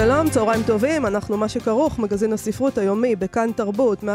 שלום, צהריים טובים, אנחנו מה שכרוך, מגזין הספרות היומי בכאן תרבות, 104.9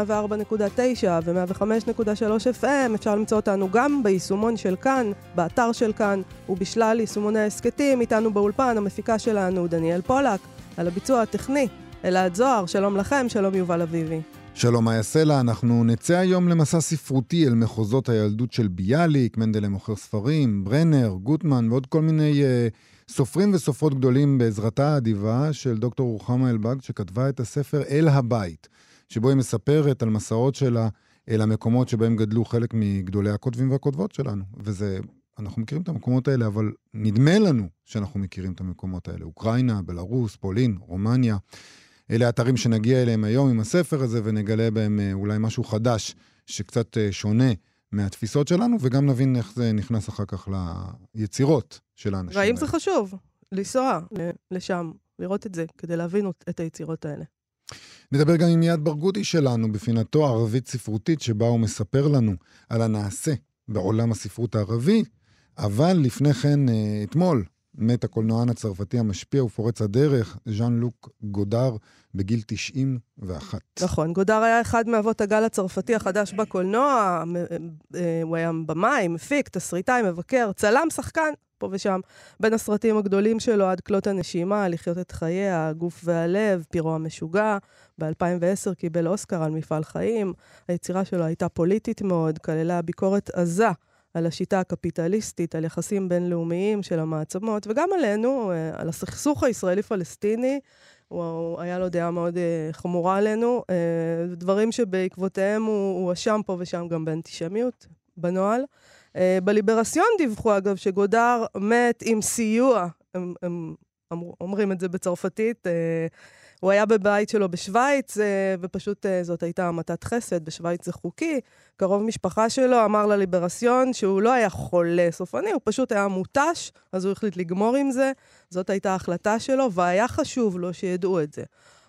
ו-105.3 FM, אפשר למצוא אותנו גם ביישומון של כאן, באתר של כאן ובשלל יישומוני ההסכתים, איתנו באולפן, המפיקה שלנו דניאל פולק, על הביצוע הטכני, אלעד זוהר, שלום לכם, שלום יובל אביבי. שלום מאיה סלע, אנחנו נצא היום למסע ספרותי אל מחוזות הילדות של ביאליק, מנדלה מוכר ספרים, ברנר, גוטמן ועוד כל מיני... uh, סופרים וסופרות גדולים בעזרתה האדיבה של דוקטור רוחמה אלבג, שכתבה את הספר אל הבית, שבו היא מספרת על מסעות שלה אל המקומות שבהם גדלו חלק מגדולי הכותבים והכותבות שלנו. וזה, אנחנו מכירים את המקומות האלה, אבל נדמה לנו שאנחנו מכירים את המקומות האלה. אוקראינה, בלרוס, פולין, רומניה. אלה אתרים שנגיע אליהם היום עם הספר הזה ונגלה בהם אה, אולי משהו חדש שקצת אה, שונה מהתפיסות שלנו, וגם נבין איך זה נכנס אחר כך ליצירות של האנשים האלה. והאם זה חשוב לנסוע לשם, לראות את זה, כדי להבין את היצירות האלה? נדבר גם עם מיד ברגותי שלנו בפינתו ערבית ספרותית, שבה הוא מספר לנו על הנעשה בעולם הספרות הערבי, אבל לפני כן, אה, אתמול, מת הקולנוען הצרפתי המשפיע ופורץ הדרך, ז'אן לוק גודר, בגיל 91. נכון, גודר היה אחד מאבות הגל הצרפתי החדש בקולנוע, אה, הוא היה במאי, מפיק, תסריטאי, מבקר, צלם, שחקן, פה ושם. בין הסרטים הגדולים שלו עד כלות הנשימה, לחיות את חייה, הגוף והלב, פירו המשוגע. ב-2010 קיבל אוסקר על מפעל חיים. היצירה שלו הייתה פוליטית מאוד, כללה ביקורת עזה. על השיטה הקפיטליסטית, על יחסים בינלאומיים של המעצמות, וגם עלינו, אה, על הסכסוך הישראלי-פלסטיני. הוא, היה לו דעה מאוד uh, חמורה עלינו, uh, דברים שבעקבותיהם הוא הואשם פה ושם גם באנטישמיות, בנוהל. בליברסיון דיווחו, אגב, שגודר מת עם סיוע, הם, הם אומרים את זה בצרפתית, הוא היה בבית שלו בשוויץ, אה, ופשוט אה, זאת הייתה המתת חסד, בשוויץ זה חוקי. קרוב משפחה שלו אמר לליברסיון שהוא לא היה חולה סופני, הוא פשוט היה מותש, אז הוא החליט לגמור עם זה. זאת הייתה ההחלטה שלו, והיה חשוב לו שידעו את זה.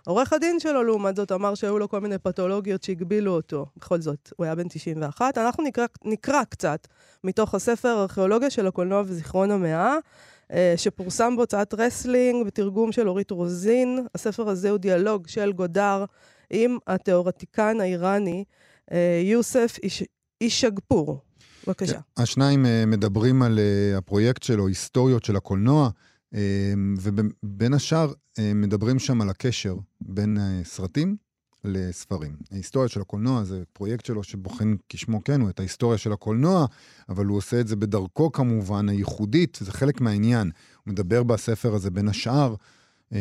עורך הדין שלו, לעומת זאת, אמר שהיו לו כל מיני פתולוגיות שהגבילו אותו. בכל זאת, הוא היה בן 91. אנחנו נקרא, נקרא קצת מתוך הספר ארכיאולוגיה של הקולנוע וזיכרון המאה. אה, שפורסם בהוצאת רסלינג בתרגום של אורית רוזין. הספר הזה הוא דיאלוג של גודאר עם התיאורטיקן האיראני אה, יוסף איש, אישגפור. בבקשה. כן, השניים אה, מדברים על הפרויקט שלו, היסטוריות של הקולנוע, ובין השאר מדברים שם על הקשר בין סרטים לספרים. ההיסטוריה של הקולנוע זה פרויקט שלו שבוחן כשמו כן הוא את ההיסטוריה של הקולנוע, אבל הוא עושה את זה בדרכו כמובן, הייחודית, זה חלק מהעניין. הוא מדבר בספר הזה בין השאר אה,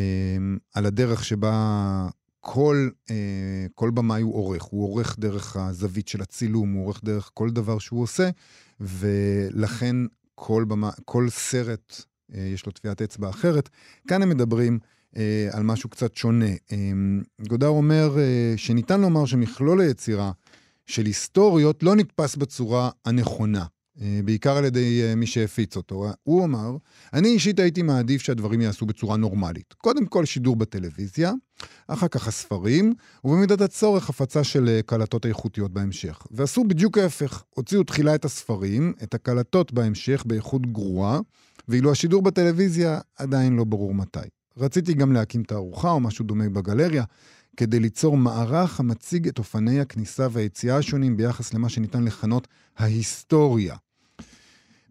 על הדרך שבה כל, אה, כל במאי הוא עורך. הוא עורך דרך הזווית של הצילום, הוא עורך דרך כל דבר שהוא עושה, ולכן כל, במה, כל סרט אה, יש לו טביעת אצבע אחרת. כאן הם מדברים על משהו קצת שונה. אה, גודר אומר אה, שניתן לומר שמכלול היצירה של היסטוריות לא נתפס בצורה הנכונה. אה, בעיקר על ידי אה, מי שהפיץ אותו. הוא אמר, אני אישית הייתי מעדיף שהדברים ייעשו בצורה נורמלית. קודם כל שידור בטלוויזיה, אחר כך הספרים, ובמידת הצורך הפצה של אה, קלטות איכותיות בהמשך. ועשו בדיוק ההפך, הוציאו תחילה את הספרים, את הקלטות בהמשך באיכות גרועה, ואילו השידור בטלוויזיה עדיין לא ברור מתי. רציתי גם להקים תערוכה או משהו דומה בגלריה, כדי ליצור מערך המציג את אופני הכניסה והיציאה השונים ביחס למה שניתן לכנות ההיסטוריה.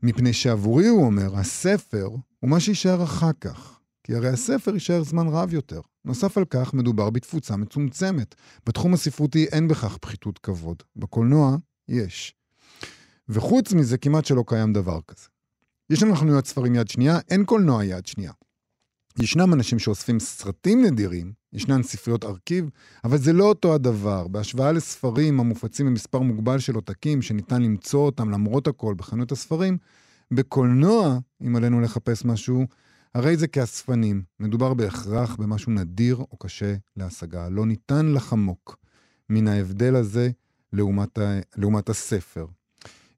מפני שעבורי, הוא אומר, הספר הוא מה שיישאר אחר כך. כי הרי הספר יישאר זמן רב יותר. נוסף על כך, מדובר בתפוצה מצומצמת. בתחום הספרותי אין בכך פחיתות כבוד. בקולנוע, יש. וחוץ מזה, כמעט שלא קיים דבר כזה. יש לנו חנויות ספרים יד שנייה, אין קולנוע יד שנייה. ישנם אנשים שאוספים סרטים נדירים, ישנן ספריות ארכיב, אבל זה לא אותו הדבר. בהשוואה לספרים המופצים במספר מוגבל של עותקים, שניתן למצוא אותם למרות הכל בחנות הספרים, בקולנוע, אם עלינו לחפש משהו, הרי זה כאספנים. מדובר בהכרח במשהו נדיר או קשה להשגה. לא ניתן לחמוק מן ההבדל הזה לעומת, ה, לעומת הספר.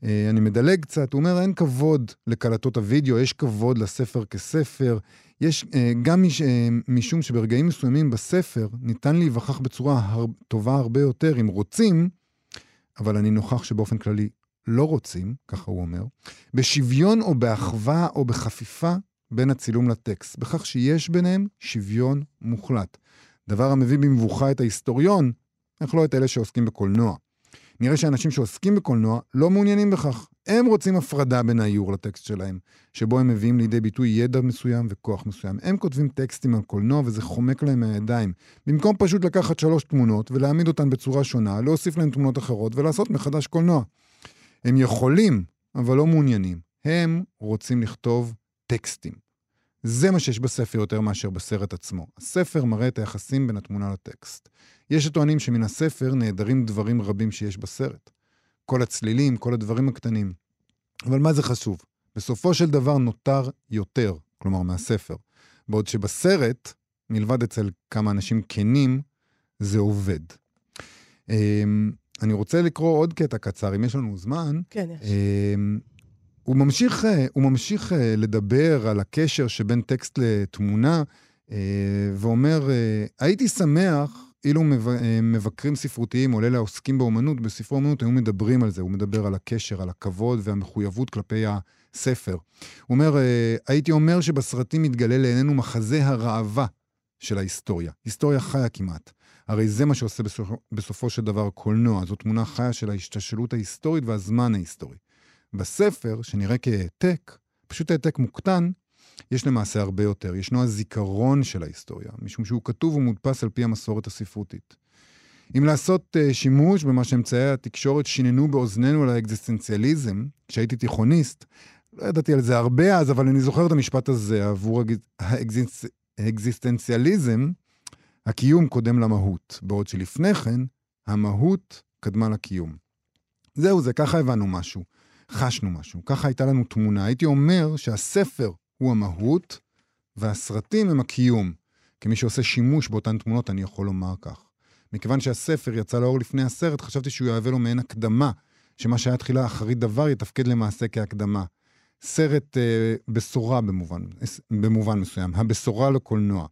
אה, אני מדלג קצת, הוא אומר, אין כבוד לקלטות הוידאו, יש כבוד לספר כספר. יש אה, גם מש, אה, משום שברגעים מסוימים בספר ניתן להיווכח בצורה הר, טובה הרבה יותר אם רוצים, אבל אני נוכח שבאופן כללי לא רוצים, ככה הוא אומר, בשוויון או באחווה או בחפיפה בין הצילום לטקסט, בכך שיש ביניהם שוויון מוחלט. דבר המביא במבוכה את ההיסטוריון, אך לא את אלה שעוסקים בקולנוע. נראה שאנשים שעוסקים בקולנוע לא מעוניינים בכך. הם רוצים הפרדה בין האיור לטקסט שלהם, שבו הם מביאים לידי ביטוי ידע מסוים וכוח מסוים. הם כותבים טקסטים על קולנוע וזה חומק להם מהידיים. במקום פשוט לקחת שלוש תמונות ולהעמיד אותן בצורה שונה, להוסיף להן תמונות אחרות ולעשות מחדש קולנוע. הם יכולים, אבל לא מעוניינים. הם רוצים לכתוב טקסטים. זה מה שיש בספר יותר מאשר בסרט עצמו. הספר מראה את היחסים בין התמונה לטקסט. יש הטוענים שמן הספר נעדרים דברים רבים שיש בסרט. כל הצלילים, כל הדברים הקטנים. אבל מה זה חשוב? בסופו של דבר נותר יותר, כלומר מהספר. בעוד שבסרט, מלבד אצל כמה אנשים כנים, זה עובד. אמ, אני רוצה לקרוא עוד קטע קצר, אם יש לנו זמן. כן, יש. אמ, הוא ממשיך, אה, הוא ממשיך אה, לדבר על הקשר שבין טקסט לתמונה, אה, ואומר, הייתי שמח אילו מבקרים ספרותיים, או אלה העוסקים באומנות, בספרי אומנות, היו מדברים על זה. הוא מדבר על הקשר, על הכבוד והמחויבות כלפי הספר. הוא אומר, הייתי אומר שבסרטים מתגלה לעינינו מחזה הראווה של ההיסטוריה. היסטוריה חיה כמעט. הרי זה מה שעושה בסופו, בסופו של דבר קולנוע. זו תמונה חיה של ההשתשלות ההיסטורית והזמן ההיסטורי. בספר, שנראה כהעתק, פשוט העתק מוקטן, יש למעשה הרבה יותר. ישנו הזיכרון של ההיסטוריה, משום שהוא כתוב ומודפס על פי המסורת הספרותית. אם לעשות uh, שימוש במה שאמצעי התקשורת שיננו באוזנינו על האקזיסטנציאליזם, כשהייתי תיכוניסט, לא ידעתי על זה הרבה אז, אבל אני זוכר את המשפט הזה, עבור האקזיסטנציאליזם, הקיום קודם למהות, בעוד שלפני כן, המהות קדמה לקיום. זהו זה, ככה הבנו משהו. חשנו משהו, ככה הייתה לנו תמונה. הייתי אומר שהספר הוא המהות והסרטים הם הקיום. כמי שעושה שימוש באותן תמונות, אני יכול לומר כך. מכיוון שהספר יצא לאור לפני הסרט, חשבתי שהוא יהווה לו מעין הקדמה, שמה שהיה תחילה אחרית דבר יתפקד למעשה כהקדמה. סרט אה, בשורה במובן, במובן מסוים, הבשורה לקולנוע.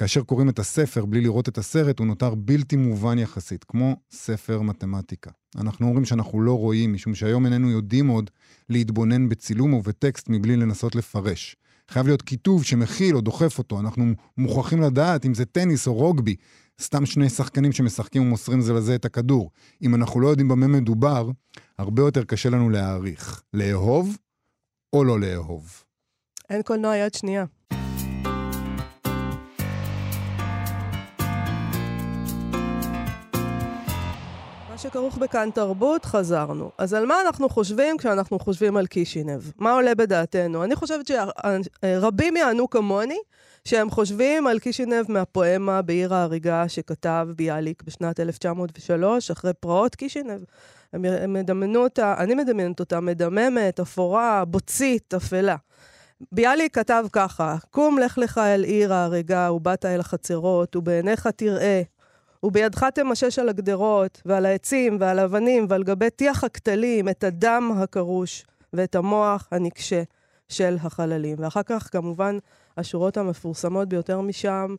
כאשר קוראים את הספר בלי לראות את הסרט, הוא נותר בלתי מובן יחסית, כמו ספר מתמטיקה. אנחנו אומרים שאנחנו לא רואים, משום שהיום איננו יודעים עוד להתבונן בצילום ובטקסט מבלי לנסות לפרש. חייב להיות כיתוב שמכיל או דוחף אותו, אנחנו מוכרחים לדעת אם זה טניס או רוגבי, סתם שני שחקנים שמשחקים ומוסרים זה לזה את הכדור. אם אנחנו לא יודעים במה מדובר, הרבה יותר קשה לנו להעריך. לאהוב או לא לאהוב. אין קולנוע יד שנייה. שכרוך בכאן תרבות, חזרנו. אז על מה אנחנו חושבים כשאנחנו חושבים על קישינב? מה עולה בדעתנו? אני חושבת שרבים יענו כמוני, שהם חושבים על קישינב מהפואמה בעיר ההריגה שכתב ביאליק בשנת 1903, אחרי פרעות קישינב. הם, מדמיינו אותה, אני מדמיינת אותה מדממת, אפורה, בוצית, אפלה. ביאליק כתב ככה, קום לך לך אל עיר ההריגה, ובאת אל החצרות, ובעיניך תראה, ובידך תמשש על הגדרות, ועל העצים, ועל האבנים, ועל גבי טיח הכתלים, את הדם הקרוש, ואת המוח הנקשה של החללים. ואחר כך, כמובן, השורות המפורסמות ביותר משם,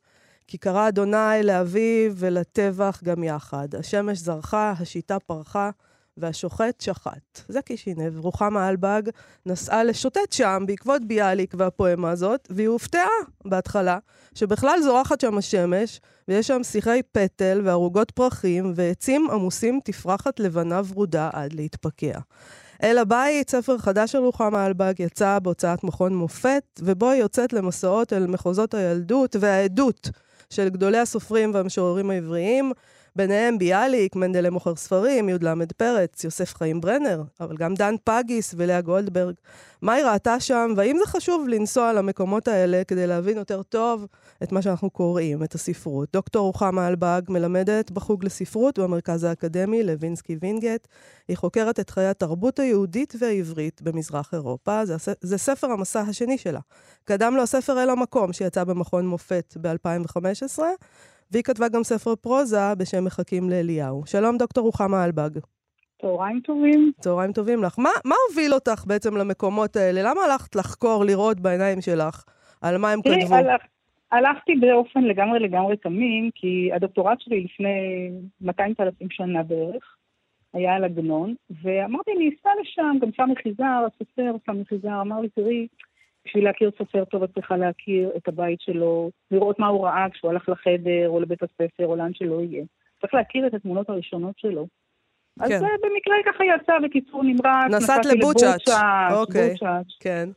כי קרא אדוני לאביו ולטבח גם יחד. השמש זרחה, השיטה פרחה, והשוחט שחט. זה קישינב. רוחמה אלבג נסעה לשוטט שם בעקבות ביאליק והפואמה הזאת, והיא הופתעה בהתחלה, שבכלל זורחת שם השמש, ויש שם שיחי פטל וערוגות פרחים, ועצים עמוסים תפרחת לבנה ורודה עד להתפקע. אל הבית, ספר חדש של רוחמה אלבג, יצא בהוצאת מכון מופת, ובו היא יוצאת למסעות אל מחוזות הילדות והעדות של גדולי הסופרים והמשוררים העבריים, ביניהם ביאליק, מנדלה מוכר ספרים, י"ל פרץ, יוסף חיים ברנר, אבל גם דן פגיס ולאה גולדברג. מה היא ראתה שם, והאם זה חשוב לנסוע למקומות האלה כדי להבין יותר טוב את מה שאנחנו קוראים, את הספרות. דוקטור רוחמה אלבג מלמדת בחוג לספרות במרכז האקדמי לוינסקי וינגייט. היא חוקרת את חיי התרבות היהודית והעברית במזרח אירופה. זה, זה ספר המסע השני שלה. קדם לו הספר אל המקום, שיצא במכון מופת ב-2015. והיא כתבה גם ספר פרוזה בשם מחכים לאליהו. שלום, דוקטור רוחמה אלבג. צהריים טובים. צהריים טובים לך. מה, מה הוביל אותך בעצם למקומות האלה? למה הלכת לחקור, לראות בעיניים שלך על מה הם כתבו? הלכ, הלכתי באופן לגמרי לגמרי תמים, כי הדוקטורט שלי לפני 200 אלפים שנה בערך, היה על עגנון, ואמרתי, אני אסע לשם, גם סמי חיזר, הסופר סמי חיזר, אמר לי, תראי, בשביל להכיר סופר טוב את צריכה להכיר את הבית שלו, לראות מה הוא ראה כשהוא הלך לחדר, או לבית הספר, או לאן שלא יהיה. צריך להכיר את התמונות הראשונות שלו. אז כן. זה במקרה ככה יצא בקיצור נמרץ. נסעת לבוצ'אץ'. אוקיי. בוצ'אץ'. כן.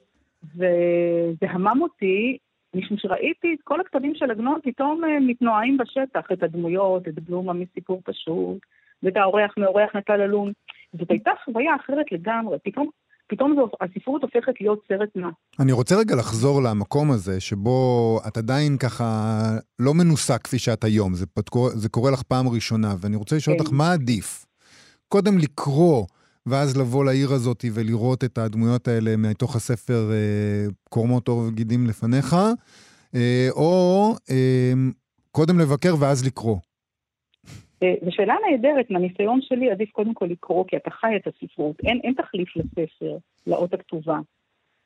וזה המם אותי, משום שראיתי את כל הכתבים של עגנון פתאום אה, מתנועים בשטח, את הדמויות, את בלומה מסיפור פשוט, ואת האורח מאורח נטל אלון. זאת הייתה חוויה אחרת לגמרי, פתאום, פתאום זו, הספרות הופכת להיות סרט נע. אני רוצה רגע לחזור למקום הזה, שבו את עדיין ככה לא מנוסה כפי שאת היום, זה, פת- זה קורה לך פעם ראשונה, ואני רוצה לשאול כן. אותך, מה עדיף? קודם לקרוא, ואז לבוא לעיר הזאת ולראות את הדמויות האלה מתוך הספר אה, קורמות עור וגידים לפניך, אה, או אה, קודם לבקר ואז לקרוא. אה, זו שאלה נהדרת, מהניסיון שלי עדיף קודם כל לקרוא, כי אתה חי את הספרות, אין, אין תחליף לספר, לאות הכתובה.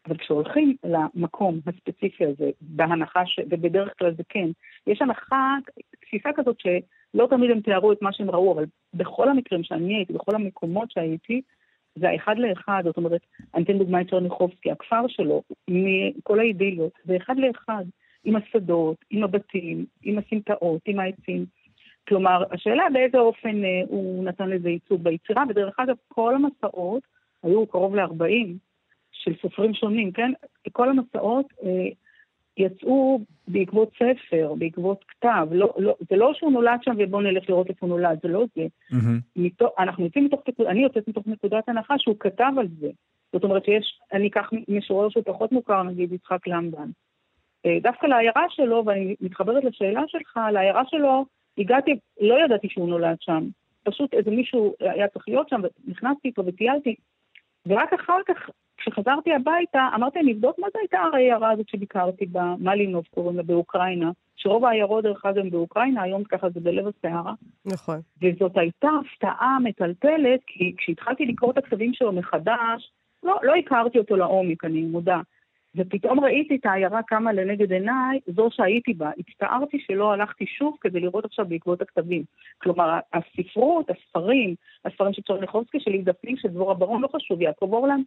אבל כשהולכים למקום הספציפי הזה, בהנחה ש... ובדרך כלל זה כן, יש הנחה, תפיסה כזאת שלא תמיד הם תיארו את מה שהם ראו, אבל בכל המקרים שאני הייתי, בכל המקומות שהייתי, זה האחד לאחד, זאת אומרת, אני אתן דוגמא את צ'רניחובסקי, הכפר שלו, מכל האידיליות, זה אחד לאחד, עם השדות, עם הבתים, עם הסמטאות, עם העצים. כלומר, השאלה באיזה אופן אה, הוא נתן לזה ייצוג ביצירה, ודרך אגב, כל המסעות, היו קרוב ל-40 של סופרים שונים, כן? כל המסעות אה, יצאו בעקבות ספר, בעקבות כתב. לא, לא, זה לא שהוא נולד שם ובואו נלך לראות איפה הוא נולד, זה לא זה. מהמם. מתוך, אנחנו יוצאים מתוך, אני יוצאת מתוך נקודת הנחה שהוא כתב על זה. זאת אומרת שיש, אני אקח משורר שהוא פחות מוכר, נגיד יצחק למדן. אה, דווקא לעיירה שלו, ואני מתחברת לשאלה שלך, לעיירה שלו, הגעתי, לא ידעתי שהוא נולד שם. פשוט איזה מישהו היה צריך להיות שם, ונכנסתי איתו וטיילתי. ורק אחר כך, כשחזרתי הביתה, אמרתי, אני אבדוק מה זה הייתה העיירה הזאת שביקרתי בה, מלינוב קוראים לה, באוקראינה, שרוב העיירות דרך אגב הם באוקראינה, היום ככה זה בלב הסערה. נכון. וזאת הייתה הפתעה מטלטלת, כי כשהתחלתי לקרוא את הכתבים שלו מחדש, לא, לא הכרתי אותו לעומק, אני מודה. ופתאום ראיתי את העיירה קמה לנגד עיניי, זו שהייתי בה. הצטערתי שלא הלכתי שוב כדי לראות עכשיו בעקבות הכתבים. כלומר, הספרות, הספרים, הספרים של צ'רניחובסקי, של פנים, של דבורה ברון, לא חשוב, יעקב אורלנד,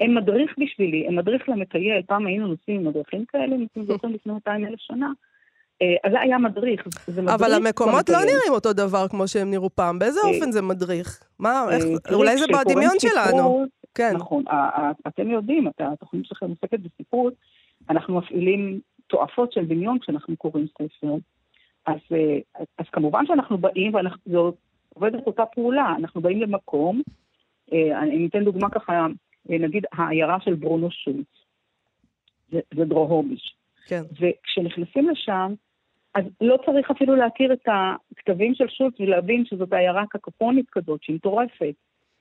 הם מדריך בשבילי, הם מדריך למטייל. פעם היינו נוסעים עם מדריכים כאלה, אם אתם זוכרים לפני 200 אלף שנה. אה, אז זה היה מדריך. זה מדריך אבל המקומות לא. נראים אותו דבר כמו שהם נראו פעם. באיזה אה, אופן זה מדריך? מה, איך, אה, אולי זה בדמיון שלנו. כן. נכון, אתם יודעים, התוכנית שלכם עוסקת בספרות, אנחנו מפעילים תועפות של דמיון כשאנחנו קוראים ספר. אז, אה, אז כמובן שאנחנו באים, וזו עובדת אותה פעולה, אנחנו באים למקום, אה, אני אתן דוגמה ככה, אה, נגיד העיירה של ברונו שולץ, זה, זה דרו-הוביש. כן. וכשנכנסים לשם, אז לא צריך אפילו להכיר את הכתבים של שולץ ולהבין שזאת עיירה קקופונית כזאת, שהיא מטורפת.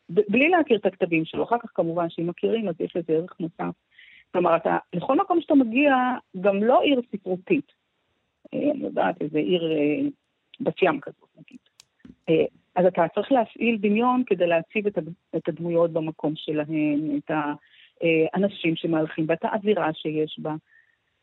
בלי להכיר את הכתבים שלו, אחר כך כמובן שאם מכירים אז יש לזה ערך נוסף. כלומר, אתה, לכל מקום שאתה מגיע, גם לא עיר ספרותית. אה, אני יודעת, איזה עיר אה, בת ים כזאת, נגיד. אה, אז אתה צריך להפעיל דמיון כדי להציב את, הד- את הדמויות במקום שלהן, את האנשים שמהלכים ואת האווירה שיש בה.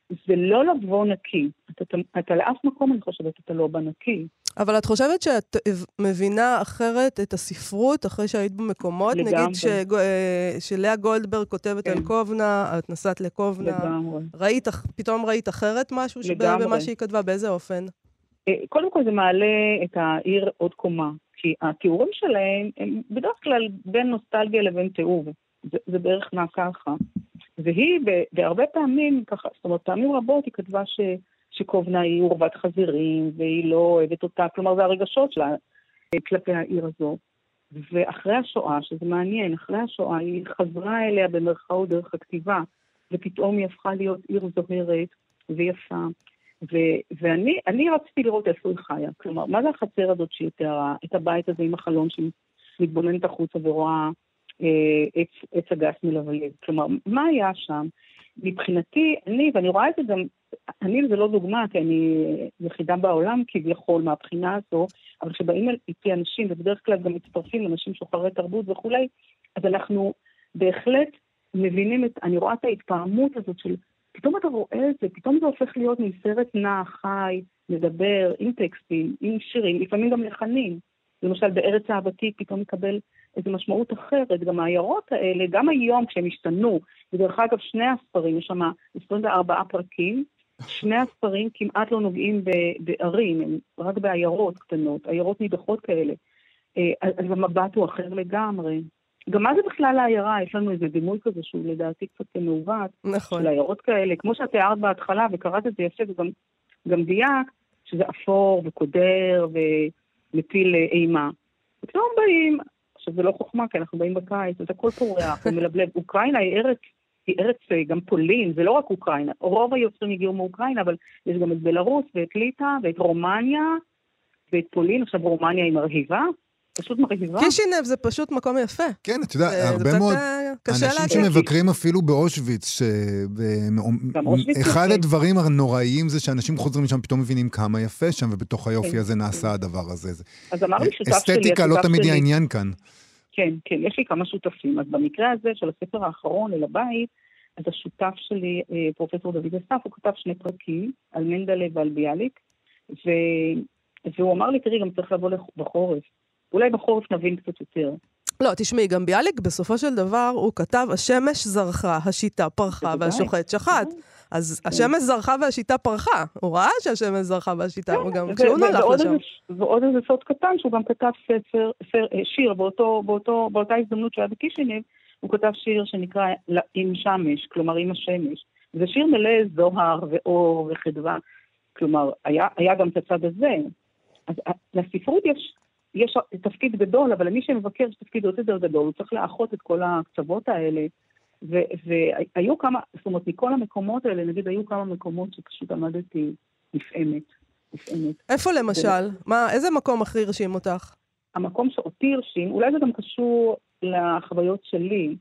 זה לא לבוא נקי. אתה, אתה לאף מקום, אני חושבת, אתה לא בא נקי. אבל את חושבת שאת מבינה אחרת את הספרות אחרי שהיית במקומות? לגמרי. נגיד שג- אה, שלאה גולדברג כותבת כן. על קובנה, את נסעת לקובנה. לגמרי. ראית, פתאום ראית אחרת משהו לגמרי. במה שהיא כתבה? באיזה אופן? אה, קודם כל זה מעלה את העיר עוד קומה, כי התיאורים שלהם הם בדרך כלל בין נוסטלגיה לבין תיאור. זה, זה בערך נע ככה. והיא בהרבה פעמים, ככה, זאת אומרת, פעמים רבות היא כתבה ש, שקובנה היא עורבת חזירים, והיא לא אוהבת אותה, כלומר זה הרגשות שלה אה, כלפי העיר הזו. ואחרי השואה, שזה מעניין, אחרי השואה היא חזרה אליה במרכאות דרך הכתיבה, ופתאום היא הפכה להיות עיר זוהרת ויפה. ו- ואני אני רציתי לראות איפה היא חיה. כלומר, מה זה החצר הזאת שהיא תיארה? את הבית הזה עם החלון שמתבוננת החוצה ורואה אה, עץ, עץ הגס מלבלב. כלומר, מה היה שם? מבחינתי, אני, ואני רואה את זה גם, אני זה לא דוגמה, כי אני יחידה בעולם כביכול מהבחינה הזו, אבל כשבאים איתי אנשים, ובדרך כלל גם מצטרפים אנשים שוחרי תרבות וכולי, אז אנחנו בהחלט מבינים את, אני רואה את ההתפעמות הזאת של, פתאום אתה רואה את זה, פתאום זה הופך להיות מסרט נע, חי, מדבר, עם טקסטים, עם שירים, לפעמים גם לחנים. למשל בארץ אהבתי פתאום מקבל איזו משמעות אחרת. גם העיירות האלה, גם היום כשהם השתנו, ודרך אגב שני הספרים, יש שם 24 פרקים, שני הספרים כמעט לא נוגעים בערים, הם רק בעיירות קטנות, עיירות נידחות כאלה. אה, אז המבט הוא אחר לגמרי. גם מה זה בכלל העיירה? יש לנו איזה דימוי כזה שהוא לדעתי קצת מעוות. נכון. של עיירות כאלה. כמו שאת תיארת בהתחלה, וקראת את זה יפה וגם גם דייק, שזה אפור וקודר ומטיל אימה. ופתאום באים, עכשיו זה לא חוכמה, כי אנחנו באים בקיץ, אז הכל פורח ומלבלב. אוקראינה היא ארץ, היא ארץ, אה, גם פולין, זה לא רק אוקראינה. רוב היוצרים הגיעו מאוקראינה, אבל יש גם את בלרוס ואת ליטא ואת רומניה ואת פולין. עכשיו רומניה היא מרהיבה, פשוט מרהיבה. קישינב זה פשוט מקום יפה. כן, את יודעת, הרבה מאוד אנשים. שמבקרים אפילו באושוויץ, גם אושוויץ שאחד יפה. הדברים הנוראיים זה שאנשים חוזרים משם פתאום מבינים כמה יפה שם, ובתוך היופי כן, הזה. נעשה הדבר הזה. זה- אז אמר לי שותף שלי, אסתטיקה לא תמיד היא העניין כאן. כן, כן, יש לי כמה שותפים. אז במקרה הזה של הספר האחרון, אל הבית, אז השותף שלי, אה, פרופסור דוד אסף, הוא כתב שני פרקים על מנדלה ועל ביאליק, ו... והוא אמר לי, תראי, גם צריך לבוא בחורף. אולי בחורף נבין קצת יותר. לא, תשמעי, גם ביאליק בסופו של דבר, הוא כתב, השמש זרחה, השיטה פרחה. והשוחט שחט. אז כן. השמש זרחה והשיטה פרחה. הוא ראה שהשמש זרחה והשיטה, הוא גם ו- כשהוא ועוד לשם. ועוד איזה סוד קטן, שהוא גם כתב ספר, אה, שיר באותה הזדמנות שהיה בקישינב, הוא כתב שיר שנקרא "ל- עם שמש, כלומר עם השמש. זה שיר מלא זוהר ואור וחדווה. כלומר, היה, גם את הצד הזה. אז ה- לספרות יש, יש תפקיד גדול, אבל למי שמבקר יש תפקיד עוד יותר גדול, הוא צריך לאחות את כל הקצוות האלה. והיו כמה, זאת אומרת, מכל המקומות האלה, נגיד, היו כמה מקומות שפשוט עמדתי נפעמת. נפעמת. איפה למשל? מה, איזה מקום הכי הרשים אותך? המקום שאותי הרשים, אולי זה גם קשור לחוויות שלי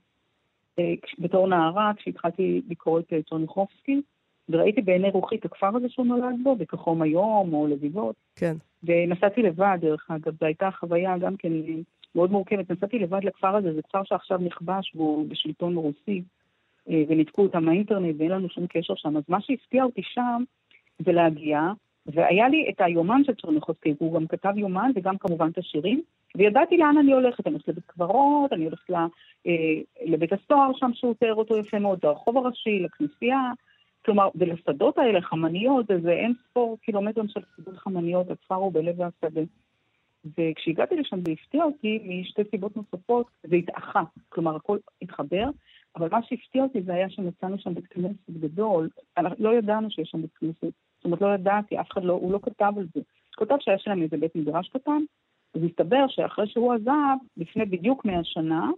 אה, בתור נערה, כשהתחלתי לקרוא את אה, טרוניחובסקי, וראיתי בעיני רוחי את הכפר הזה שהוא נולד בו, בכחום היום או לביבות, כן. ונסעתי לבד, דרך אגב, זו הייתה חוויה גם כן אה, מאוד מורכבת. נסעתי לבד לכפר הזה, זה כפר שעכשיו נכבש והוא בשלטון רוסי, אה, וניתקו אותם מהאינטרנט ואין לנו שום קשר שם. אז מה שהפתיע אותי שם זה להגיע, והיה לי את היומן של צ'רניחובסקי, הוא גם כתב יומן וגם כמובן את השירים, וידעתי לאן אני הולכת, אני הולכת לבית קברות, אני הולכת אה, לבית הסוהר שם שהוא תיאר אותו יפה מאוד, לרחוב הראשי, לכנסייה, כלומר, ולשדות האלה, חמניות, זה אין ספור קילומטרים של שדות חמניות, הכפר הוא בלב השדה. וכשהגעתי לשם זה הפתיע אותי משתי סיבות נוספות, זה התאחה, כלומר הכל התחבר, אבל מה שהפתיע אותי זה היה שמצאנו שם בית כנסת גדול, אנחנו לא ידענו שיש שם בית כנסת, זאת אומרת לא ידעתי, אף אחד לא, הוא לא כתב על זה. הוא כתב שהיה שלהם איזה בית מדרש קטן, אז הסתבר שאחרי שהוא עזב, לפני בדיוק 100 שנה,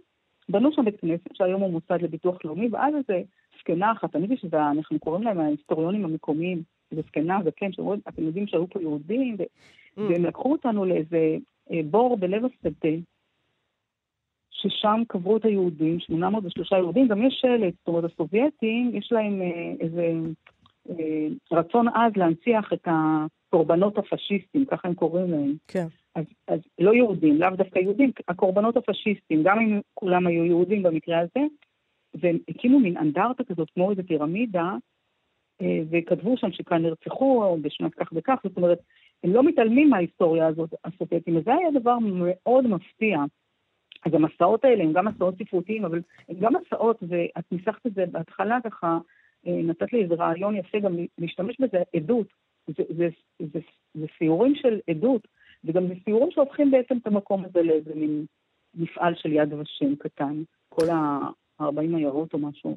בנו שם בית כנסת, שהיום הוא מוסד לביטוח לאומי, ואז איזה זקנה אחת, תמיד יש את ה... אנחנו קוראים להם ההיסטוריונים המקומיים, איזה זקנה, זקן, שאומרים, אתם יודעים שהיו פה יהודים, ו... Mm. והם לקחו אותנו לאיזה אה, בור בלב השדה, ששם קברו את היהודים, 803 יהודים, גם יש שלט, זאת אומרת, הסובייטים, יש להם אה, איזה אה, רצון עז להנציח את הקורבנות הפשיסטים, ככה הם קוראים להם. כן. אז, אז לא יהודים, לאו דווקא יהודים, הקורבנות הפשיסטים, גם אם כולם היו יהודים במקרה הזה, והם הקימו מין אנדרטה כזאת, כמו איזו פירמידה, אה, וכתבו שם שכאן נרצחו בשנת כך וכך, זאת אומרת, הם לא מתעלמים מההיסטוריה הזאת, הסובייטים, וזה היה דבר מאוד מפתיע. אז המסעות האלה הם גם מסעות ספרותיים, אבל הם גם מסעות, ואת ניסחת את זה בהתחלה ככה, אה, נתת לי איזה רעיון יפה גם להשתמש בזה, עדות. זה, זה, זה, זה, זה סיורים של עדות, וגם זה סיורים שהופכים בעצם את המקום הזה לאיזה מין מפעל של יד ושם קטן, כל ה-40 עיירות או משהו.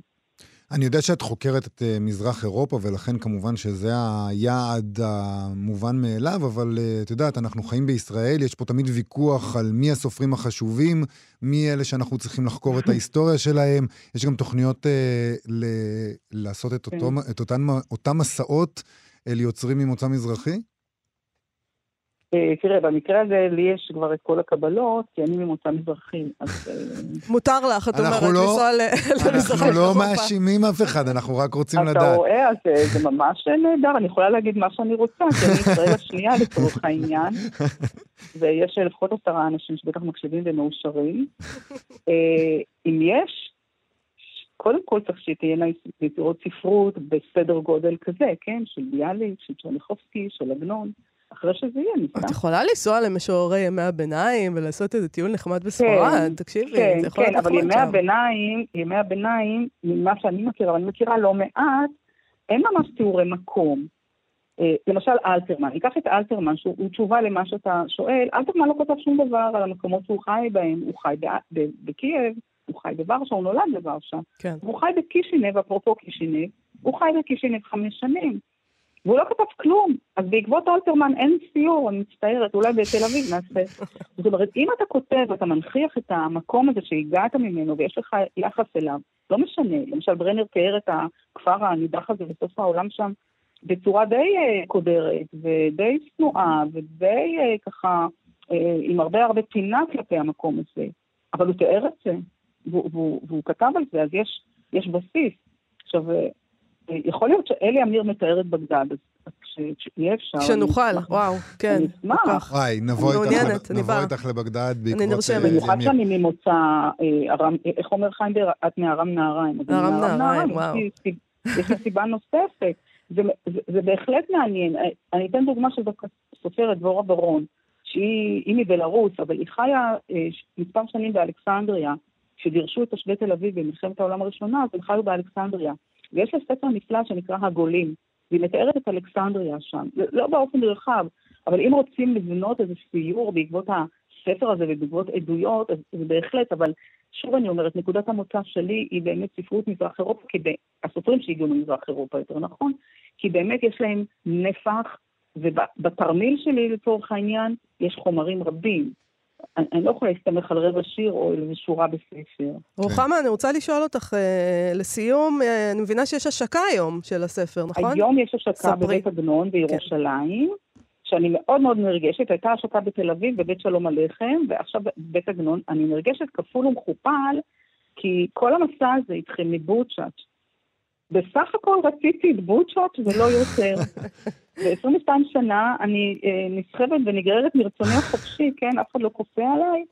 אני יודע שאת חוקרת את אה, מזרח אירופה, ולכן כמובן שזה היעד המובן מאליו, אבל אה, את יודעת, אנחנו חיים בישראל, יש פה תמיד ויכוח על מי הסופרים החשובים, מי אלה שאנחנו צריכים לחקור את ההיסטוריה שלהם. יש גם תוכניות אה, ל- לעשות את, אותו, את אותן, אותם מסעות אל יוצרים ממוצא מזרחי? אה, תראה, במקרה הזה לי יש כבר את כל הקבלות, כי אני ממוצא מזרחי, אז... אה, מותר לך, את אנחנו אומרת, לא- לנסוע ל- למזרח אנחנו לא. מאשימים אף אחד, אנחנו רק רוצים אתה לדעת. רואה, אז אה, זה ממש נהדר, אני יכולה להגיד מה שאני רוצה, כי אני ישראל השנייה לצורך העניין, ויש לפחות עשרה אנשים שבטח מקשיבים ומאושרים. אם יש, קודם כל צריך שתהיינה יצירות ספרות בסדר גודל כזה, כן? של ביאליק, של צ'רניחובסקי, של עגנון. אחרי שזה יהיה, את נפתח. יכולה לנסוע למשוררי ימי הביניים ולעשות איזה טיול נחמד בספרד, תקשיבי, כן, זה יכול כן, להיות אבל נחמד ימי שם. הביניים, ימי הביניים, ממה שאני מכירה, ואני מכירה לא מעט, אין ממש תיאורי מקום. אה, למשל אלתרמן, ניקח את אלתרמן, שהוא תשובה למה שאתה שואל, אלתרמן לא כתב שום דבר על המקומות שהוא חי בהם, הוא חי בקייב, הוא חי בוורשה, הוא נולד בוורשה, כן. והוא חי בקישינב, אפרופו קישינב, הוא חי בקישינב חמש שנים. והוא לא כתב כלום, אז בעקבות אלתרמן אין סיור, אני מצטערת, אולי בתל אביב נעשה. זאת אומרת, אם אתה כותב ואתה מנכיח את המקום הזה שהגעת ממנו ויש לך יחס אליו, לא משנה, למשל ברנר תיאר את הכפר הנידח הזה בסוף העולם שם בצורה די אה, קודרת ודי שנואה ודי אה, ככה אה, עם הרבה הרבה טינה כלפי המקום הזה, אבל הוא תיאר את זה והוא, והוא, והוא כתב על זה, אז יש, יש בסיס. עכשיו, יכול להיות שאלי אמיר מתאר את בגדד, אז אז כש- כשיהיה אפשר... אני כשנוכל. וואו, כן. אני אשמח. וואי, נבוא אני איתך מעוניינת, לב- אני נבוא באה. איתך לבגדד בעקבות... נרשמת. אה, במיוחד. שאני ממוצא אה, ארם, איך אומר חיים בר, את מארם נהריים. אני מארם נהריים, וואו. יש לי סיבה נוספת. זה, בהחלט מעניין. אה, אני אתן דוגמה של סופרת דבורה ברון, שהיא היא מבלארוס, אבל היא חיה מספר שנים באלכסנדריה. כשגירשו את תושבי תל אביב במלחמת העולם הראשונה, אז הם חיו באלכסנדריה. ויש לה ספר נפלא שנקרא הגולים, והיא מתארת את אלכסנדריה שם. לא באופן נרחב, אבל אם רוצים לבנות איזה סיור בעקבות הספר הזה ובעקבות עדויות, אז זה בהחלט, אבל שוב אני אומרת, נקודת המוצא שלי היא באמת ספרות מזרח אירופה, ב- הסופרים שהגיעו ממזרח אירופה יותר נכון, כי באמת יש להם נפח, ובתרמיל שלי לצורך העניין יש חומרים רבים. אני, אני לא יכולה להסתמך על רבע שיר או איזו שורה בספר. רוחמה, אני רוצה לשאול אותך, אה, לסיום, אה, אני מבינה שיש השקה היום של הספר, נכון? היום יש השקה ספרי. כן. בבית עגנון בירושלים, שאני מאוד מאוד נרגשת. הייתה השקה בתל אביב, בבית שלום הלחם, ועכשיו בבית עגנון. אני נרגשת כפול ומכופל, כי כל המסע הזה התחיל מבוצ'אץ'. בסך הכל רציתי את בוצ'אץ' ולא יותר. ב-22 שנה אני אה, נסחבת ונגררת מרצוני החופשי, כן? אף אחד לא כופה עליי.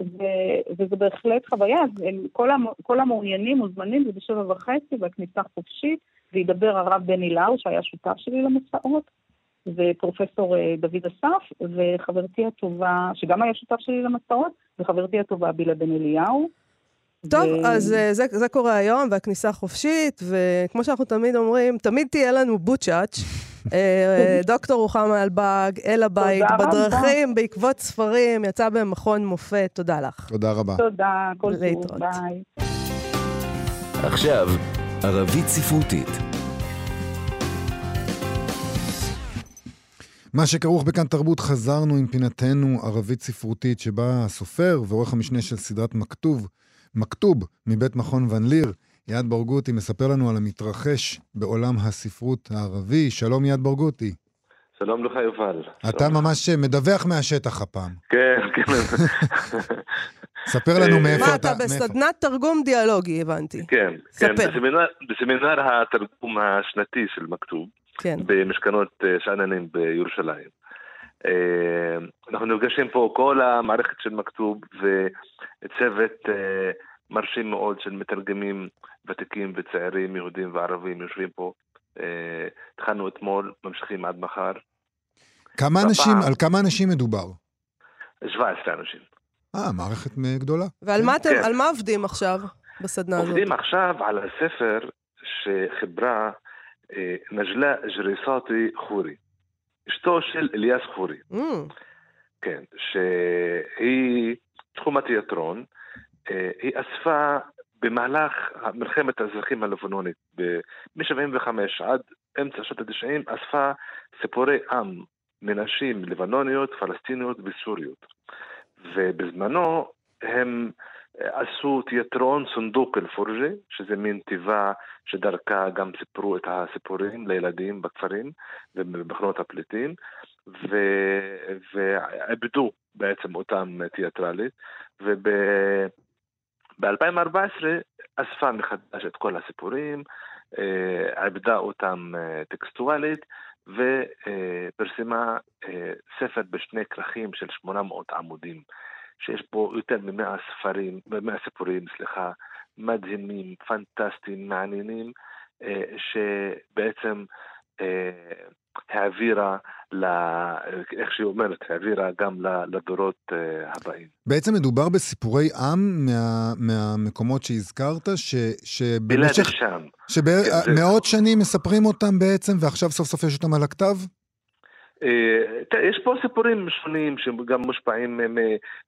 ו- וזה בהחלט חוויה, אז הם, כל, המ, כל המעוניינים מוזמנים, זה בשבע וחצי, והכניסה חופשית, וידבר הרב בני לאו, שהיה שותף שלי למסעות, ופרופסור אה, דוד אסף, וחברתי הטובה, שגם היה שותף שלי למסעות, וחברתי הטובה בילה בן אליהו. טוב, ו- אז אה, זה, זה קורה היום, והכניסה חופשית, וכמו שאנחנו תמיד אומרים, תמיד תהיה לנו בוצ'אץ'. אה, דוקטור רוחמה אלבג, אל הבית, תודה רבה. בדרכים, בעקבות ספרים, יצא במכון מופת, תודה לך. תודה רבה. תודה, כל טוב. ביי. עכשיו, ערבית ספרותית. מה שכרוך בכאן תרבות, חזרנו עם פינתנו ערבית ספרותית, שבה הסופר ועורך המשנה של סדרת מכתוב, מכתוב מבית מכון ון ליר, יעד ברגותי, מספר לנו על המתרחש בעולם הספרות הערבי. שלום יעד ברגותי. שלום לך יובל. אתה שלום. ממש מדווח מהשטח הפעם. כן, כן. ספר לנו אה, מאיפה מה, אתה... אתה מאיפה- בסדנת תרגום דיאלוגי, הבנתי. כן. כן. בסמינר, בסמינר התרגום השנתי של מכתוב, כן. במשכנות אה, שאננים בירושלים. אה, אנחנו נפגשים פה כל המערכת של מכתוב וצוות מרשים מאוד של מתרגמים ותיקים וצעירים, יהודים וערבים יושבים פה. אה, התחלנו אתמול, ממשיכים עד מחר. כמה בפעם. אנשים, על כמה אנשים מדובר? 17 אנשים. אה, מערכת גדולה. ועל מה אתם, כן. על מה עובדים עכשיו בסדנה הזאת? עובדים עכשיו על הספר שחיברה אה, נג'לה ג'ריסאטי חורי, אשתו של אליאס חורי, Mm, כן, שהיא תחום התיאטרון, היא אספה במהלך מלחמת האזרחים הלבנונית, מ-75 עד אמצע שנות ה-90, אספה סיפורי עם מנשים לבנוניות, פלסטיניות וסוריות. ובזמנו הם עשו תיאטרון סונדוק אל-פורג'ה, שזה מין תיבה שדרכה גם סיפרו את הסיפורים לילדים בכפרים ובמחנות הפליטים, ועבדו בעצם אותם תיאטרלית, וב-2014 אספה מחדש את כל הסיפורים, אה, עבדה אותם אה, טקסטואלית, ופרסמה אה, ספר בשני כרכים של 800 עמודים. שיש פה יותר ממאה ספרים, מאה סיפורים, סליחה, מדהימים, פנטסטיים, מעניינים, שבעצם העבירה, ל... איך שהיא אומרת, העבירה גם לדורות אה, הבאים. בעצם מדובר בסיפורי עם מה, מהמקומות שהזכרת, ש, שבמשך... שם. שבמאות שנים מספרים אותם בעצם, ועכשיו סוף סוף יש אותם על הכתב? אה, יש פה סיפורים שונים שגם מושפעים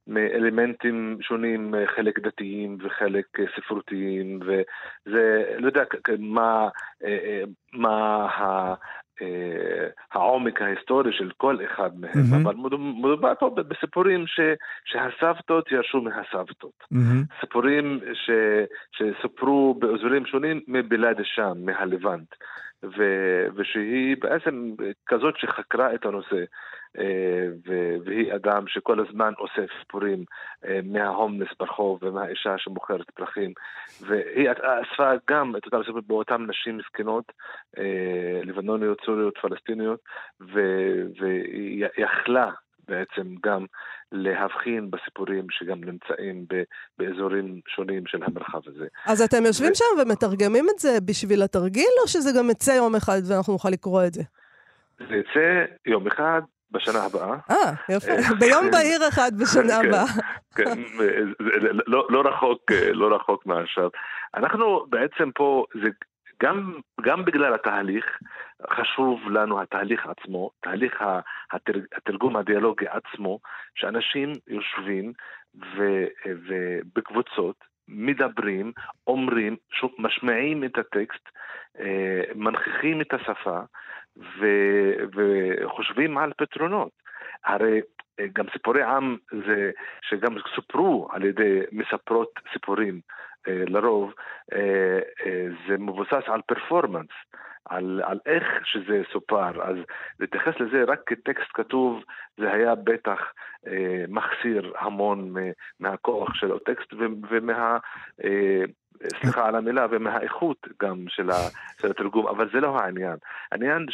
מאלמנטים שונים, חלק דתיים וחלק ספרותיים, וזה, לא יודע מה, אה, אה, מה העומק ההיסטורי של כל אחד מהם, mm-hmm. אבל מדובר פה בסיפורים ש, שהסבתות ירשו מהסבתות. Mm-hmm. סיפורים ש, שסופרו באזורים שונים מבלעד שם, מהלבנט. ו- ושהיא בעצם כזאת שחקרה את הנושא, אה, והיא אדם שכל הזמן אוסף סיפורים אה, מההומלס ברחוב ומהאישה שמוכרת פרחים, והיא אספה גם את אותם סיפורים באותן נשים זקנות, אה, לבנוניות, סוריות, פלסטיניות, והיא יכלה בעצם גם להבחין בסיפורים שגם נמצאים ב, באזורים שונים של המרחב הזה. אז אתם יושבים ו... שם ומתרגמים את זה בשביל התרגיל, או שזה גם יצא יום אחד ואנחנו נוכל לקרוא את זה? זה יצא יום אחד בשנה הבאה. אה, יפה. ביום בהיר אחד בשנה כן, הבאה. כן, לא, לא רחוק, לא רחוק מעכשיו. אנחנו בעצם פה, זה גם, גם בגלל התהליך, חשוב לנו התהליך עצמו, תהליך התרגום הדיאלוגי עצמו, שאנשים יושבים ו, ובקבוצות מדברים, אומרים, משמיעים את הטקסט, אה, מנכיחים את השפה ו, וחושבים על פתרונות. הרי אה, גם סיפורי עם זה שגם סופרו על ידי מספרות סיפורים אה, לרוב, זה מבוסס על פרפורמנס. על, על איך שזה סופר, אז להתייחס לזה רק כטקסט כתוב, זה היה בטח אה, מחסיר המון מהכוח של הטקסט ומה... סליחה על המילה, ומהאיכות גם של, ה, של התרגום, אבל זה לא העניין. העניין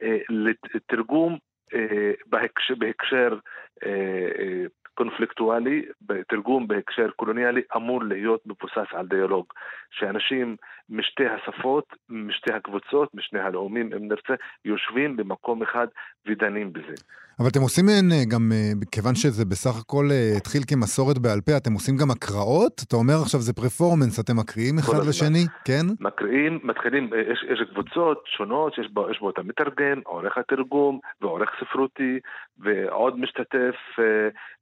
שלתרגום אה, אה, בהקשר, בהקשר אה, קונפליקטואלי, בתרגום בהקשר קולוניאלי, אמור להיות מבוסס על דיאלוג. שאנשים משתי השפות, משתי הקבוצות, משני הלאומים, אם נרצה, יושבים במקום אחד ודנים בזה. אבל אתם עושים אה, גם, אה, כיוון שזה בסך הכל אה, התחיל כמסורת בעל פה, אתם עושים גם הקראות? אתה אומר עכשיו זה פרפורמנס, אתם מקריאים אחד לשני, כן? מקריאים, מתחילים, יש, יש קבוצות שונות, שיש בו, בו את המתרגם, עורך התרגום ועורך ספרותי, ועוד משתתף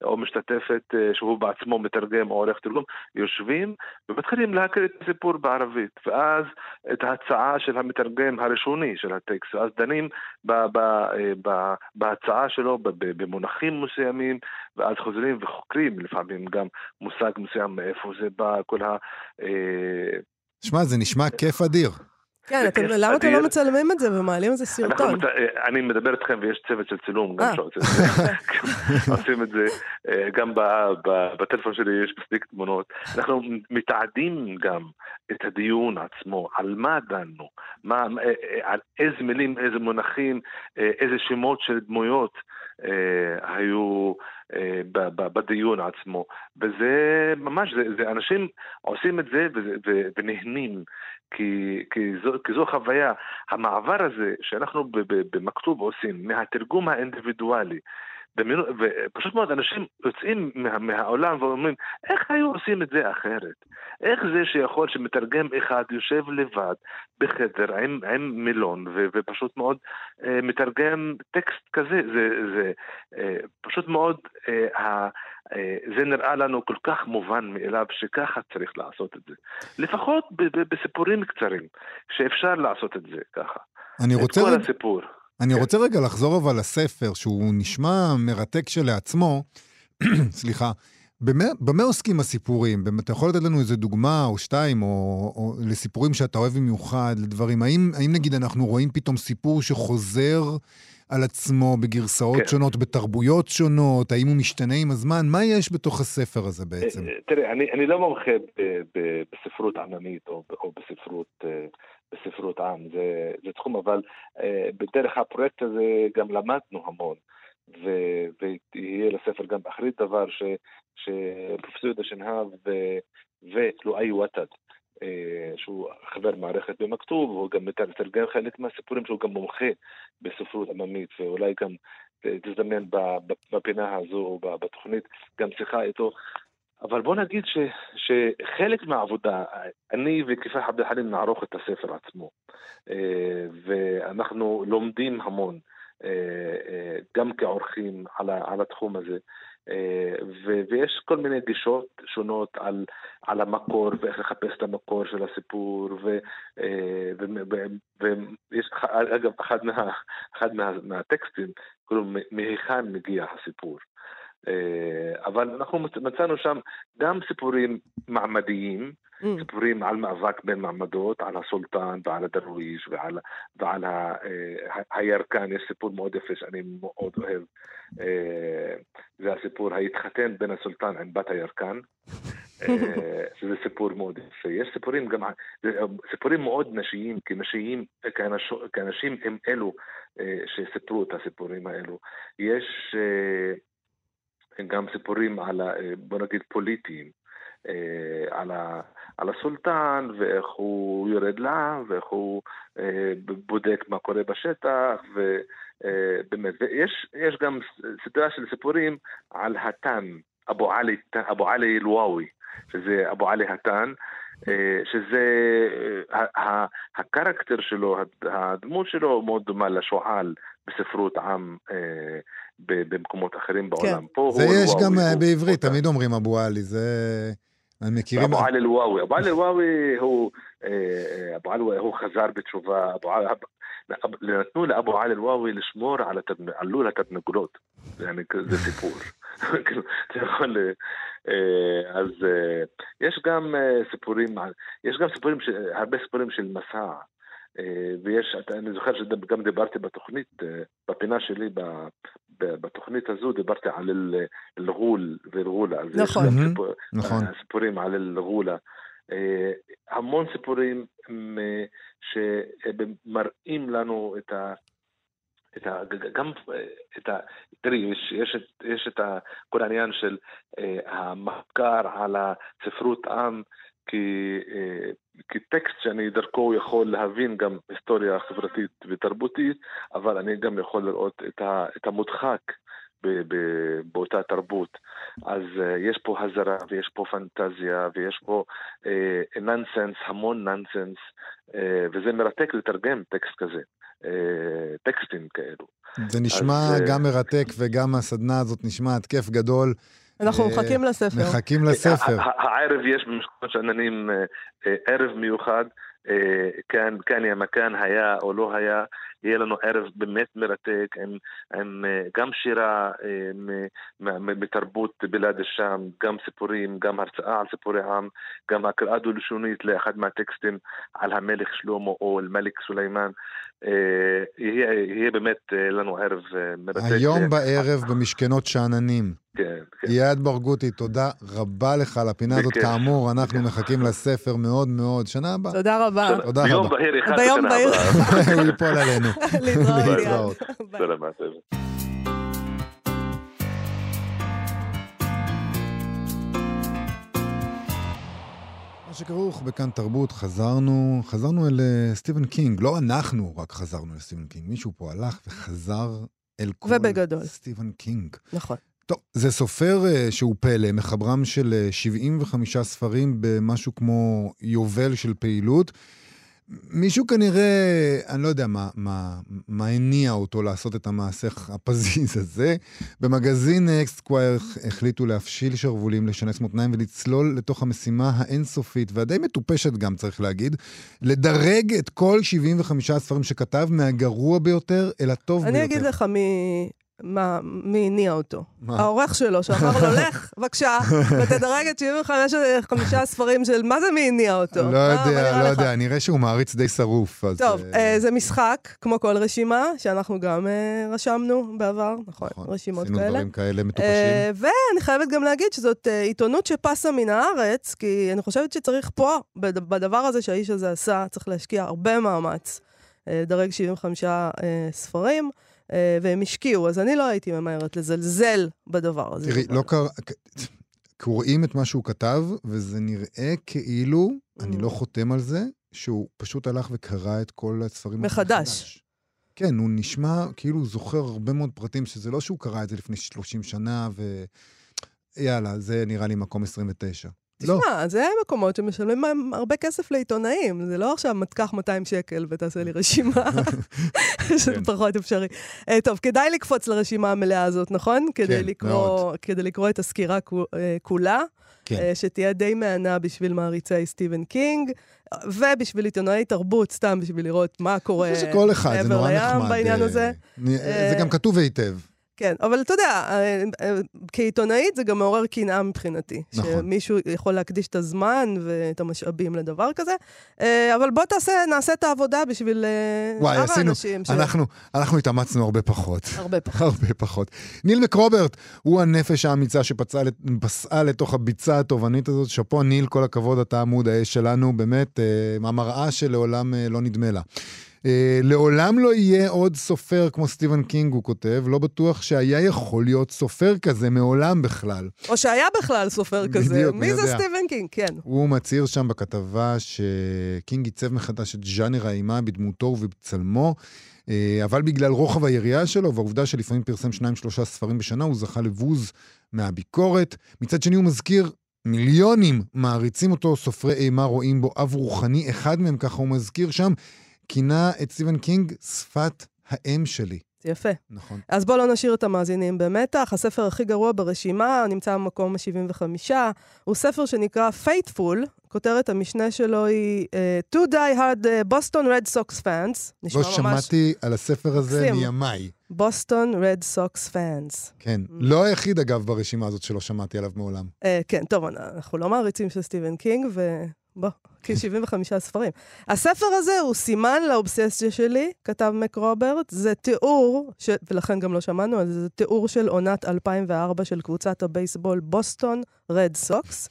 או משתתפת שהוא בעצמו מתרגם או עורך תרגום, יושבים ומתחילים להקריא את הסיפור בערבית, ואז את ההצעה של המתרגם הראשוני של הטקסט, ואז דנים ב, ב, ב, בהצעה שלו. שלו במונחים מסוימים, ואז חוזרים וחוקרים לפעמים גם מושג מסוים מאיפה זה בא, כל ה... אה, שמע, זה נשמע כיף אדיר. כן, אתם, למה אתם לא מצלמים את זה ומעלים איזה סרטון? אה, אני מדבר איתכם ויש צוות של צילום, גם אה. שעושים את זה. גם בטלפון שלי יש מספיק תמונות. אנחנו מתעדים גם את הדיון עצמו, על מה דנו, על איזה מילים, איזה מונחים, איזה שמות של דמויות. אה, היו אה, בדיון עצמו. וזה ממש, זה, זה אנשים עושים את זה ונהנים, כי, כי, זו, כי זו חוויה. המעבר הזה שאנחנו במכתוב עושים מהתרגום האינדיבידואלי ופשוט מאוד אנשים יוצאים מה, מהעולם ואומרים, איך היו עושים את זה אחרת? איך זה שיכול שמתרגם אחד יושב לבד בחדר עם, עם מילון ו, ופשוט מאוד אה, מתרגם טקסט כזה? זה, זה אה, פשוט מאוד, אה, אה, זה נראה לנו כל כך מובן מאליו שככה צריך לעשות את זה. לפחות ב, ב, בסיפורים קצרים, שאפשר לעשות את זה ככה. אני רוצה... את כל הסיפור. אני כן. רוצה רגע לחזור אבל לספר, שהוא נשמע מרתק כשלעצמו, סליחה, במה, במה עוסקים הסיפורים? אתה יכול לתת לנו איזה דוגמה או שתיים, או, או לסיפורים שאתה אוהב במיוחד, לדברים? האם, האם נגיד אנחנו רואים פתאום סיפור שחוזר על עצמו בגרסאות כן. שונות, בתרבויות שונות? האם הוא משתנה עם הזמן? מה יש בתוך הספר הזה בעצם? אה, תראה, אני, אני לא מומחה בספרות עממית או, או בספרות, אה, בספרות עם, זה, זה תחום, אבל אה, בדרך הפרויקט הזה גם למדנו המון. ו- ויהיה לספר גם באחרית דבר שפרופסור יהודה שנהב ו- ולואי וואטד, אה, שהוא חבר מערכת במכתוב, הוא גם מתרגם חלק מהסיפורים שהוא גם מומחה בספרות עממית, ואולי גם תזדמן ב- ב- בפינה הזו או בתוכנית גם שיחה איתו. אבל בוא נגיד ש, שחלק מהעבודה, אני וכיפה עבד אל-חלים נערוך את הספר עצמו. אה, ואנחנו לומדים המון, אה, אה, גם כעורכים על, על התחום הזה. ויש כל מיני גישות שונות על, על המקור ואיך לחפש את המקור של הסיפור ו- ו- ו- ויש, אגב, אחד, מה, אחד מה, מהטקסטים, קוראים מהיכן מגיע הסיפור. אה, אבל אנחנו מצ- מצאנו שם גם סיפורים מעמדיים, Mm. סיפורים על מאבק בין מעמדות, על הסולטן ועל הדרוויש ועל, ועל ה, אה, ה- הירקן, יש סיפור מאוד יפה שאני מאוד אוהב. אה, זה הסיפור ההתחתן בין הסולטן עם בת הירקן. שזה סיפור מאוד יפה. יש סיפורים גם, סיפורים מאוד נשיים, כנשיים, כאנש, כאנשים הם אלו שסיפרו את הסיפורים האלו. יש אה, גם סיפורים על, אה, בוא נגיד, פוליטיים. אה, על, ה, על הסולטן ואיך הוא יורד לעם ואיך הוא אה, בודק מה קורה בשטח ובאמת, ויש יש גם סדרה של סיפורים על התן, אבו עלי, אל-וואוי, שזה אבו עלי התן, שזה, הקרקטר שלו, הד- הדמות שלו מאוד דומה לשועל בספרות עם אה, במקומות אחרים כן. בעולם. כן. פה זה יש גם אה, בעברית, תמיד אומרים אבו עלי, זה... אני מכירים... אבו עלי אל-וואוי. אה, אה, אבו עלי אל-וואוי הוא... אבו עלי הוא חזר בתשובה, אבו עלי... נתנו לאבו עלי אל-וואוי לשמור על לול התדנגולות. זה סיפור. יכול... אז יש גם סיפורים, יש גם סיפורים, הרבה סיפורים של מסע. אה, ויש, אני זוכר שגם דיברתי בתוכנית, אה, בפינה שלי, בתוכנית הזו דיברתי על אל- אל-גול ואל-גולה. אז יש נכון. סיפור- נכון. אה, סיפורים על אל-גולה. אה, המון סיפורים שמראים לנו את ה... את ה, גם את ה... תראי, יש, יש, את- יש את ה, כל העניין של אה, המחקר על הספרות עם כטקסט שאני דרכו יכול להבין גם היסטוריה חברתית ותרבותית, אבל אני גם יכול לראות את, המודחק באותה תרבות. אז אה, יש פה הזרה ויש פה פנטזיה ויש פה אה, ננסנס, המון ננסנס, אה, וזה מרתק לתרגם טקסט כזה. אה, טקסטים כאלו. זה נשמע אז, אה, גם מרתק וגם הסדנה הזאת נשמעת כיף גדול. אנחנו אה, מחכים לספר. מחכים לספר. הערב יש במשכורת שאננים אה, אה, ערב מיוחד, כאן, כאן יא מכאן היה או לא היה, יהיה לנו ערב באמת מרתק עם, עם אה, גם שירה אה, מ- מ- מ- מתרבות בלעד א-שאם, גם סיפורים, גם הרצאה על סיפורי עם, גם הקראה דו-לשונית לאחד מהטקסטים על המלך שלמה או אל-מליק סולימאן. אה, יהיה, יהיה באמת לנו ערב מרתק. היום בערב במשכנות שאננים. כן, כן. יעד ברגותי, תודה רבה לך על הפינה הזאת. כאמור, אנחנו מחכים לספר מאוד מאוד. שנה הבאה. תודה רבה. תודה ביום רבה. בהיר אחד ביום בשנה. הבאה. הוא ייפול עלינו. ליעד. להתראות. מה שכרוך בכאן תרבות, חזרנו, חזרנו אל אה, סטיבן קינג. לא אנחנו רק חזרנו לסטיבן קינג, מישהו פה הלך וחזר אל כל ובגדול. סטיבן קינג. נכון. טוב, זה סופר אה, שהוא פלא, מחברם של אה, 75 ספרים במשהו כמו יובל של פעילות. מישהו כנראה, אני לא יודע מה, מה, מה הניע אותו לעשות את המעשה הפזיז הזה. במגזין אקסקווייר החליטו להפשיל שרוולים, לשנס מותניים ולצלול לתוך המשימה האינסופית, והדי מטופשת גם, צריך להגיד, לדרג את כל 75 הספרים שכתב מהגרוע ביותר אל הטוב אני ביותר. אגיד לך מי... מה, מי הניע אותו. מה? העורך שלו, שאמר לו, לך, בבקשה, ותדרג את 75 חמישה הספרים של מה זה מי הניע אותו. לא יודע, לא? יודע, נראה שהוא מעריץ די שרוף. אז, טוב, אה, אה, זה משחק, כמו כל רשימה, שאנחנו גם אה, רשמנו בעבר, נכון, נכון, רשימות עשינו כאלה. דברים כאלה מטופשים. ואני חייבת גם להגיד שזאת עיתונות שפסה מן הארץ, כי אני חושבת שצריך פה, בד- בדבר הזה שהאיש הזה עשה, צריך להשקיע הרבה מאמץ. לדרג 75 אה, ספרים, והם השקיעו, אז אני לא הייתי ממהרת לזלזל בדבר הזה. תראי, לא קרה... קוראים את מה שהוא כתב, וזה נראה כאילו, אני Mm. לא חותם על זה, שהוא פשוט הלך וקרא את כל הספרים. מחדש. כן, הוא נשמע כאילו הוא זוכר הרבה מאוד פרטים, שזה לא שהוא קרא את זה לפני 30 שנה, ו... יאללה, זה נראה לי מקום 29. לא, תשמע, זה מקומות שמשלמים הרבה כסף לעיתונאים. זה לא עכשיו, קח 200 שקל ותעשה לי רשימה, שזה כן. פחות אפשרי. אה, טוב, כדאי לקפוץ לרשימה המלאה הזאת, נכון? כדי כן, לקרוא, מאוד. כדי לקרוא את הסקירה אה, כולה, כן. אה, שתהיה די מהנה בשביל מעריצי סטיבן קינג, ובשביל עיתונאי תרבות, סתם בשביל לראות מה קורה אני חושב שכל אחד, זה מעבר נורא לים נחמד. בעניין הזה. זה גם כתוב היטב. כן, אבל אתה יודע, אה, אה, כעיתונאית זה גם מעורר קנאה מבחינתי. נכון. שמישהו יכול להקדיש את הזמן ואת המשאבים לדבר כזה. אה, אבל בוא תעשה, נעשה את העבודה בשביל וואי, שאר עשינו, האנשים. ש- אנחנו, אנחנו התאמצנו הרבה פחות. הרבה פחות. הרבה פחות. ניל מקרוברט הוא הנפש האמיצה שפצעה לת- פסעה לתוך הביצה הטובענית הזאת. שאפו, ניל, כל הכבוד, אתה עמוד האש שלנו, באמת, אה, המראה שלעולם לא נדמה לה. אה, לעולם לא יהיה עוד סופר כמו סטיבן קינג, הוא כותב, לא בטוח שהיה יכול להיות סופר כזה מעולם בכלל. או שהיה בכלל סופר כזה. בדיוק, מי זה. סטיבן קינג? כן. הוא מצהיר שם בכתבה שקינג עיצב מחדש את ז'אנר האימה בדמותו ובצלמו, אה, אבל בגלל רוחב היריעה שלו והעובדה שלפעמים פרסם שניים שלושה ספרים בשנה, הוא זכה לבוז מהביקורת. מצד שני הוא מזכיר מיליונים מעריצים אותו, סופרי אימה רואים בו אב רוחני, אחד מהם, ככה הוא מזכיר שם, כינה את סטיבן קינג שפת האם שלי. זה יפה. נכון. אז בואו לא נשאיר את המאזינים במתח. הספר הכי גרוע ברשימה נמצא במקום ה-75. הוא ספר שנקרא Faithful. כותרת המשנה שלו היא אה, Two Diehard אה, Boston Red Sox Fans. נשמע לא ממש שמעתי על הספר הזה. מימיי. Boston Red Sox Fans. כן. לא היחיד, אגב, ברשימה הזאת שלא שמעתי עליו מעולם. אה, כן, טוב, אנחנו לא מעריצים של סטיבן קינג, ובוא, כ-75 ספרים. הספר הזה הוא סימן לאובססיה שלי, כתב מק רוברט, זה תיאור, ש... ולכן גם לא שמענו על זה, זה תיאור של עונת 2004 של קבוצת הבייסבול בוסטון רד סוקס.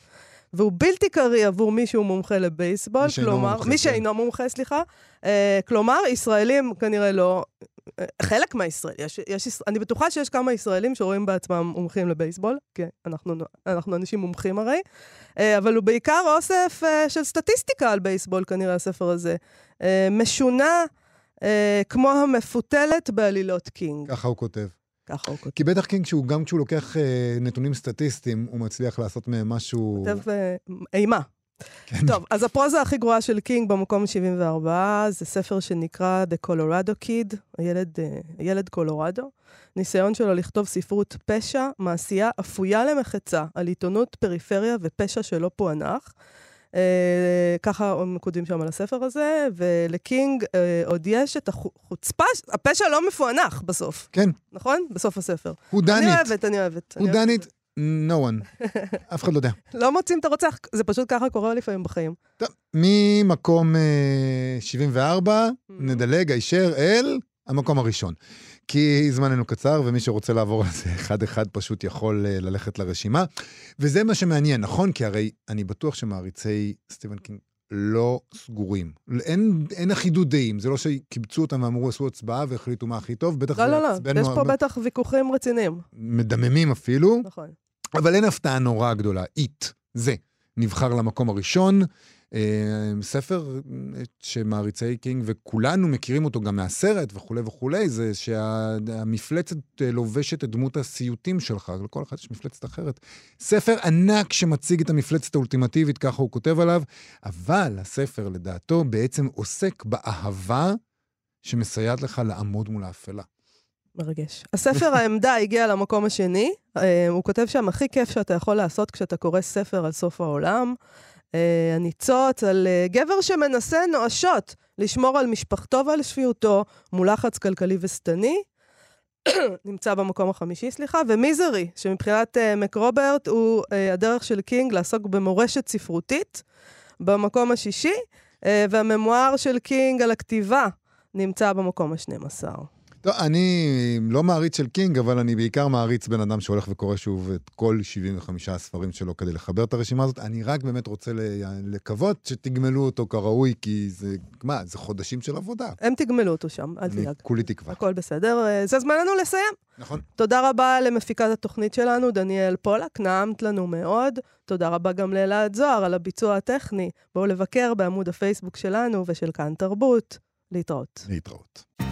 והוא בלתי קריא עבור מי שהוא מומחה לבייסבול, מי כלומר, מומחה, מי כן. שאינו מומחה, סליחה. אה, כלומר, ישראלים כנראה לא, אה, חלק מהישראלים, יש, יש, אני בטוחה שיש כמה ישראלים שרואים בעצמם מומחים לבייסבול, כי אנחנו, אנחנו אנשים מומחים הרי, אה, אבל הוא בעיקר אוסף אה, של סטטיסטיקה על בייסבול, כנראה, הספר הזה. אה, משונה כמו המפותלת בעלילות קינג, ככה הוא כותב. ככה הוא כותב. כי בטח קינג, שהוא, גם כשהוא לוקח אה, נתונים סטטיסטיים, הוא מצליח לעשות מהם משהו... כותב אימה. כן. טוב, אז הפרוזה הכי גרועה של קינג במקום 74, זה ספר שנקרא The Colorado Kid, הילד, אה, הילד קולורדו. ניסיון שלו לכתוב ספרות פשע, מעשייה אפויה למחצה על עיתונות פריפריה ופשע שלא פוענח. אה, ככה הם כותבים שם על הספר הזה, ולקינג אה, עוד יש את החוצפה, הפשע לא מפוענח בסוף, כן, נכון? בסוף הספר. הוא אני דנית. אוהבת, אני אוהבת. הוא אני אוהבת דנית, no one. אף אחד לא יודע. לא מוצאים את הרוצח, זה פשוט ככה קורה לפעמים בחיים. טוב, ממקום אה, 74, נדלג הישר אל המקום הראשון. כי זמננו קצר, ומי שרוצה לעבור על זה אחד-אחד פשוט יכול אה, ללכת לרשימה. וזה מה שמעניין, נכון? כי הרי אני בטוח שמעריצי סטיבן קינג לא סגורים. אין, אין אחידות דעים, זה לא שקיבצו אותם ואמרו, עשו הצבעה והחליטו מה הכי טוב, בטח לא, זה לא, לא, יעצבן יש פה מאוד- בטח ויכוחים רציניים. מדממים אפילו. נכון. אבל אין הפתעה נורא גדולה. It, זה, נבחר למקום הראשון. אה, ספר אה, שמעריצי קינג, וכולנו מכירים אותו גם מהסרט וכולי וכולי, זה שהמפלצת אה, לובשת את דמות הסיוטים שלך, לכל אחד יש מפלצת אחרת. ספר ענק שמציג את המפלצת האולטימטיבית, ככה הוא כותב עליו, אבל הספר, לדעתו, בעצם עוסק באהבה שמסייעת לך לעמוד מול האפלה. מרגש. הספר העמדה הגיע למקום השני. אה, הוא כותב שם, הכי כיף שאתה יכול לעשות כשאתה קורא ספר על סוף העולם. אה, הניצוץ על אה, גבר שמנסה נואשות לשמור על משפחתו ועל שפיותו מול לחץ כלכלי ושטני. נמצא במקום החמישי, סליחה, ומיזרי, שמבחינת uh, מקרוברט הוא uh, הדרך של קינג לעסוק במורשת ספרותית, במקום השישי, אה, והממואר של קינג על הכתיבה נמצא במקום ה-12. טוב, אני לא מעריץ של קינג, אבל אני בעיקר מעריץ בן אדם שהולך וקורא שוב את כל 75 הספרים שלו כדי לחבר את הרשימה הזאת. אני רק באמת רוצה לקוות שתגמלו אותו כראוי, כי זה, מה, זה חודשים של עבודה. הם תגמלו אותו שם, אל אני תדאג. כולי תקווה. הכל בסדר. אה, זה זמננו לסיים. נכון. תודה רבה למפיקת התוכנית שלנו, דניאל פולק, נעמת לנו מאוד. תודה רבה גם לאלעד זוהר על הביצוע הטכני. בואו לבקר בעמוד הפייסבוק שלנו ושל כאן תרבות. להתראות. להתראות.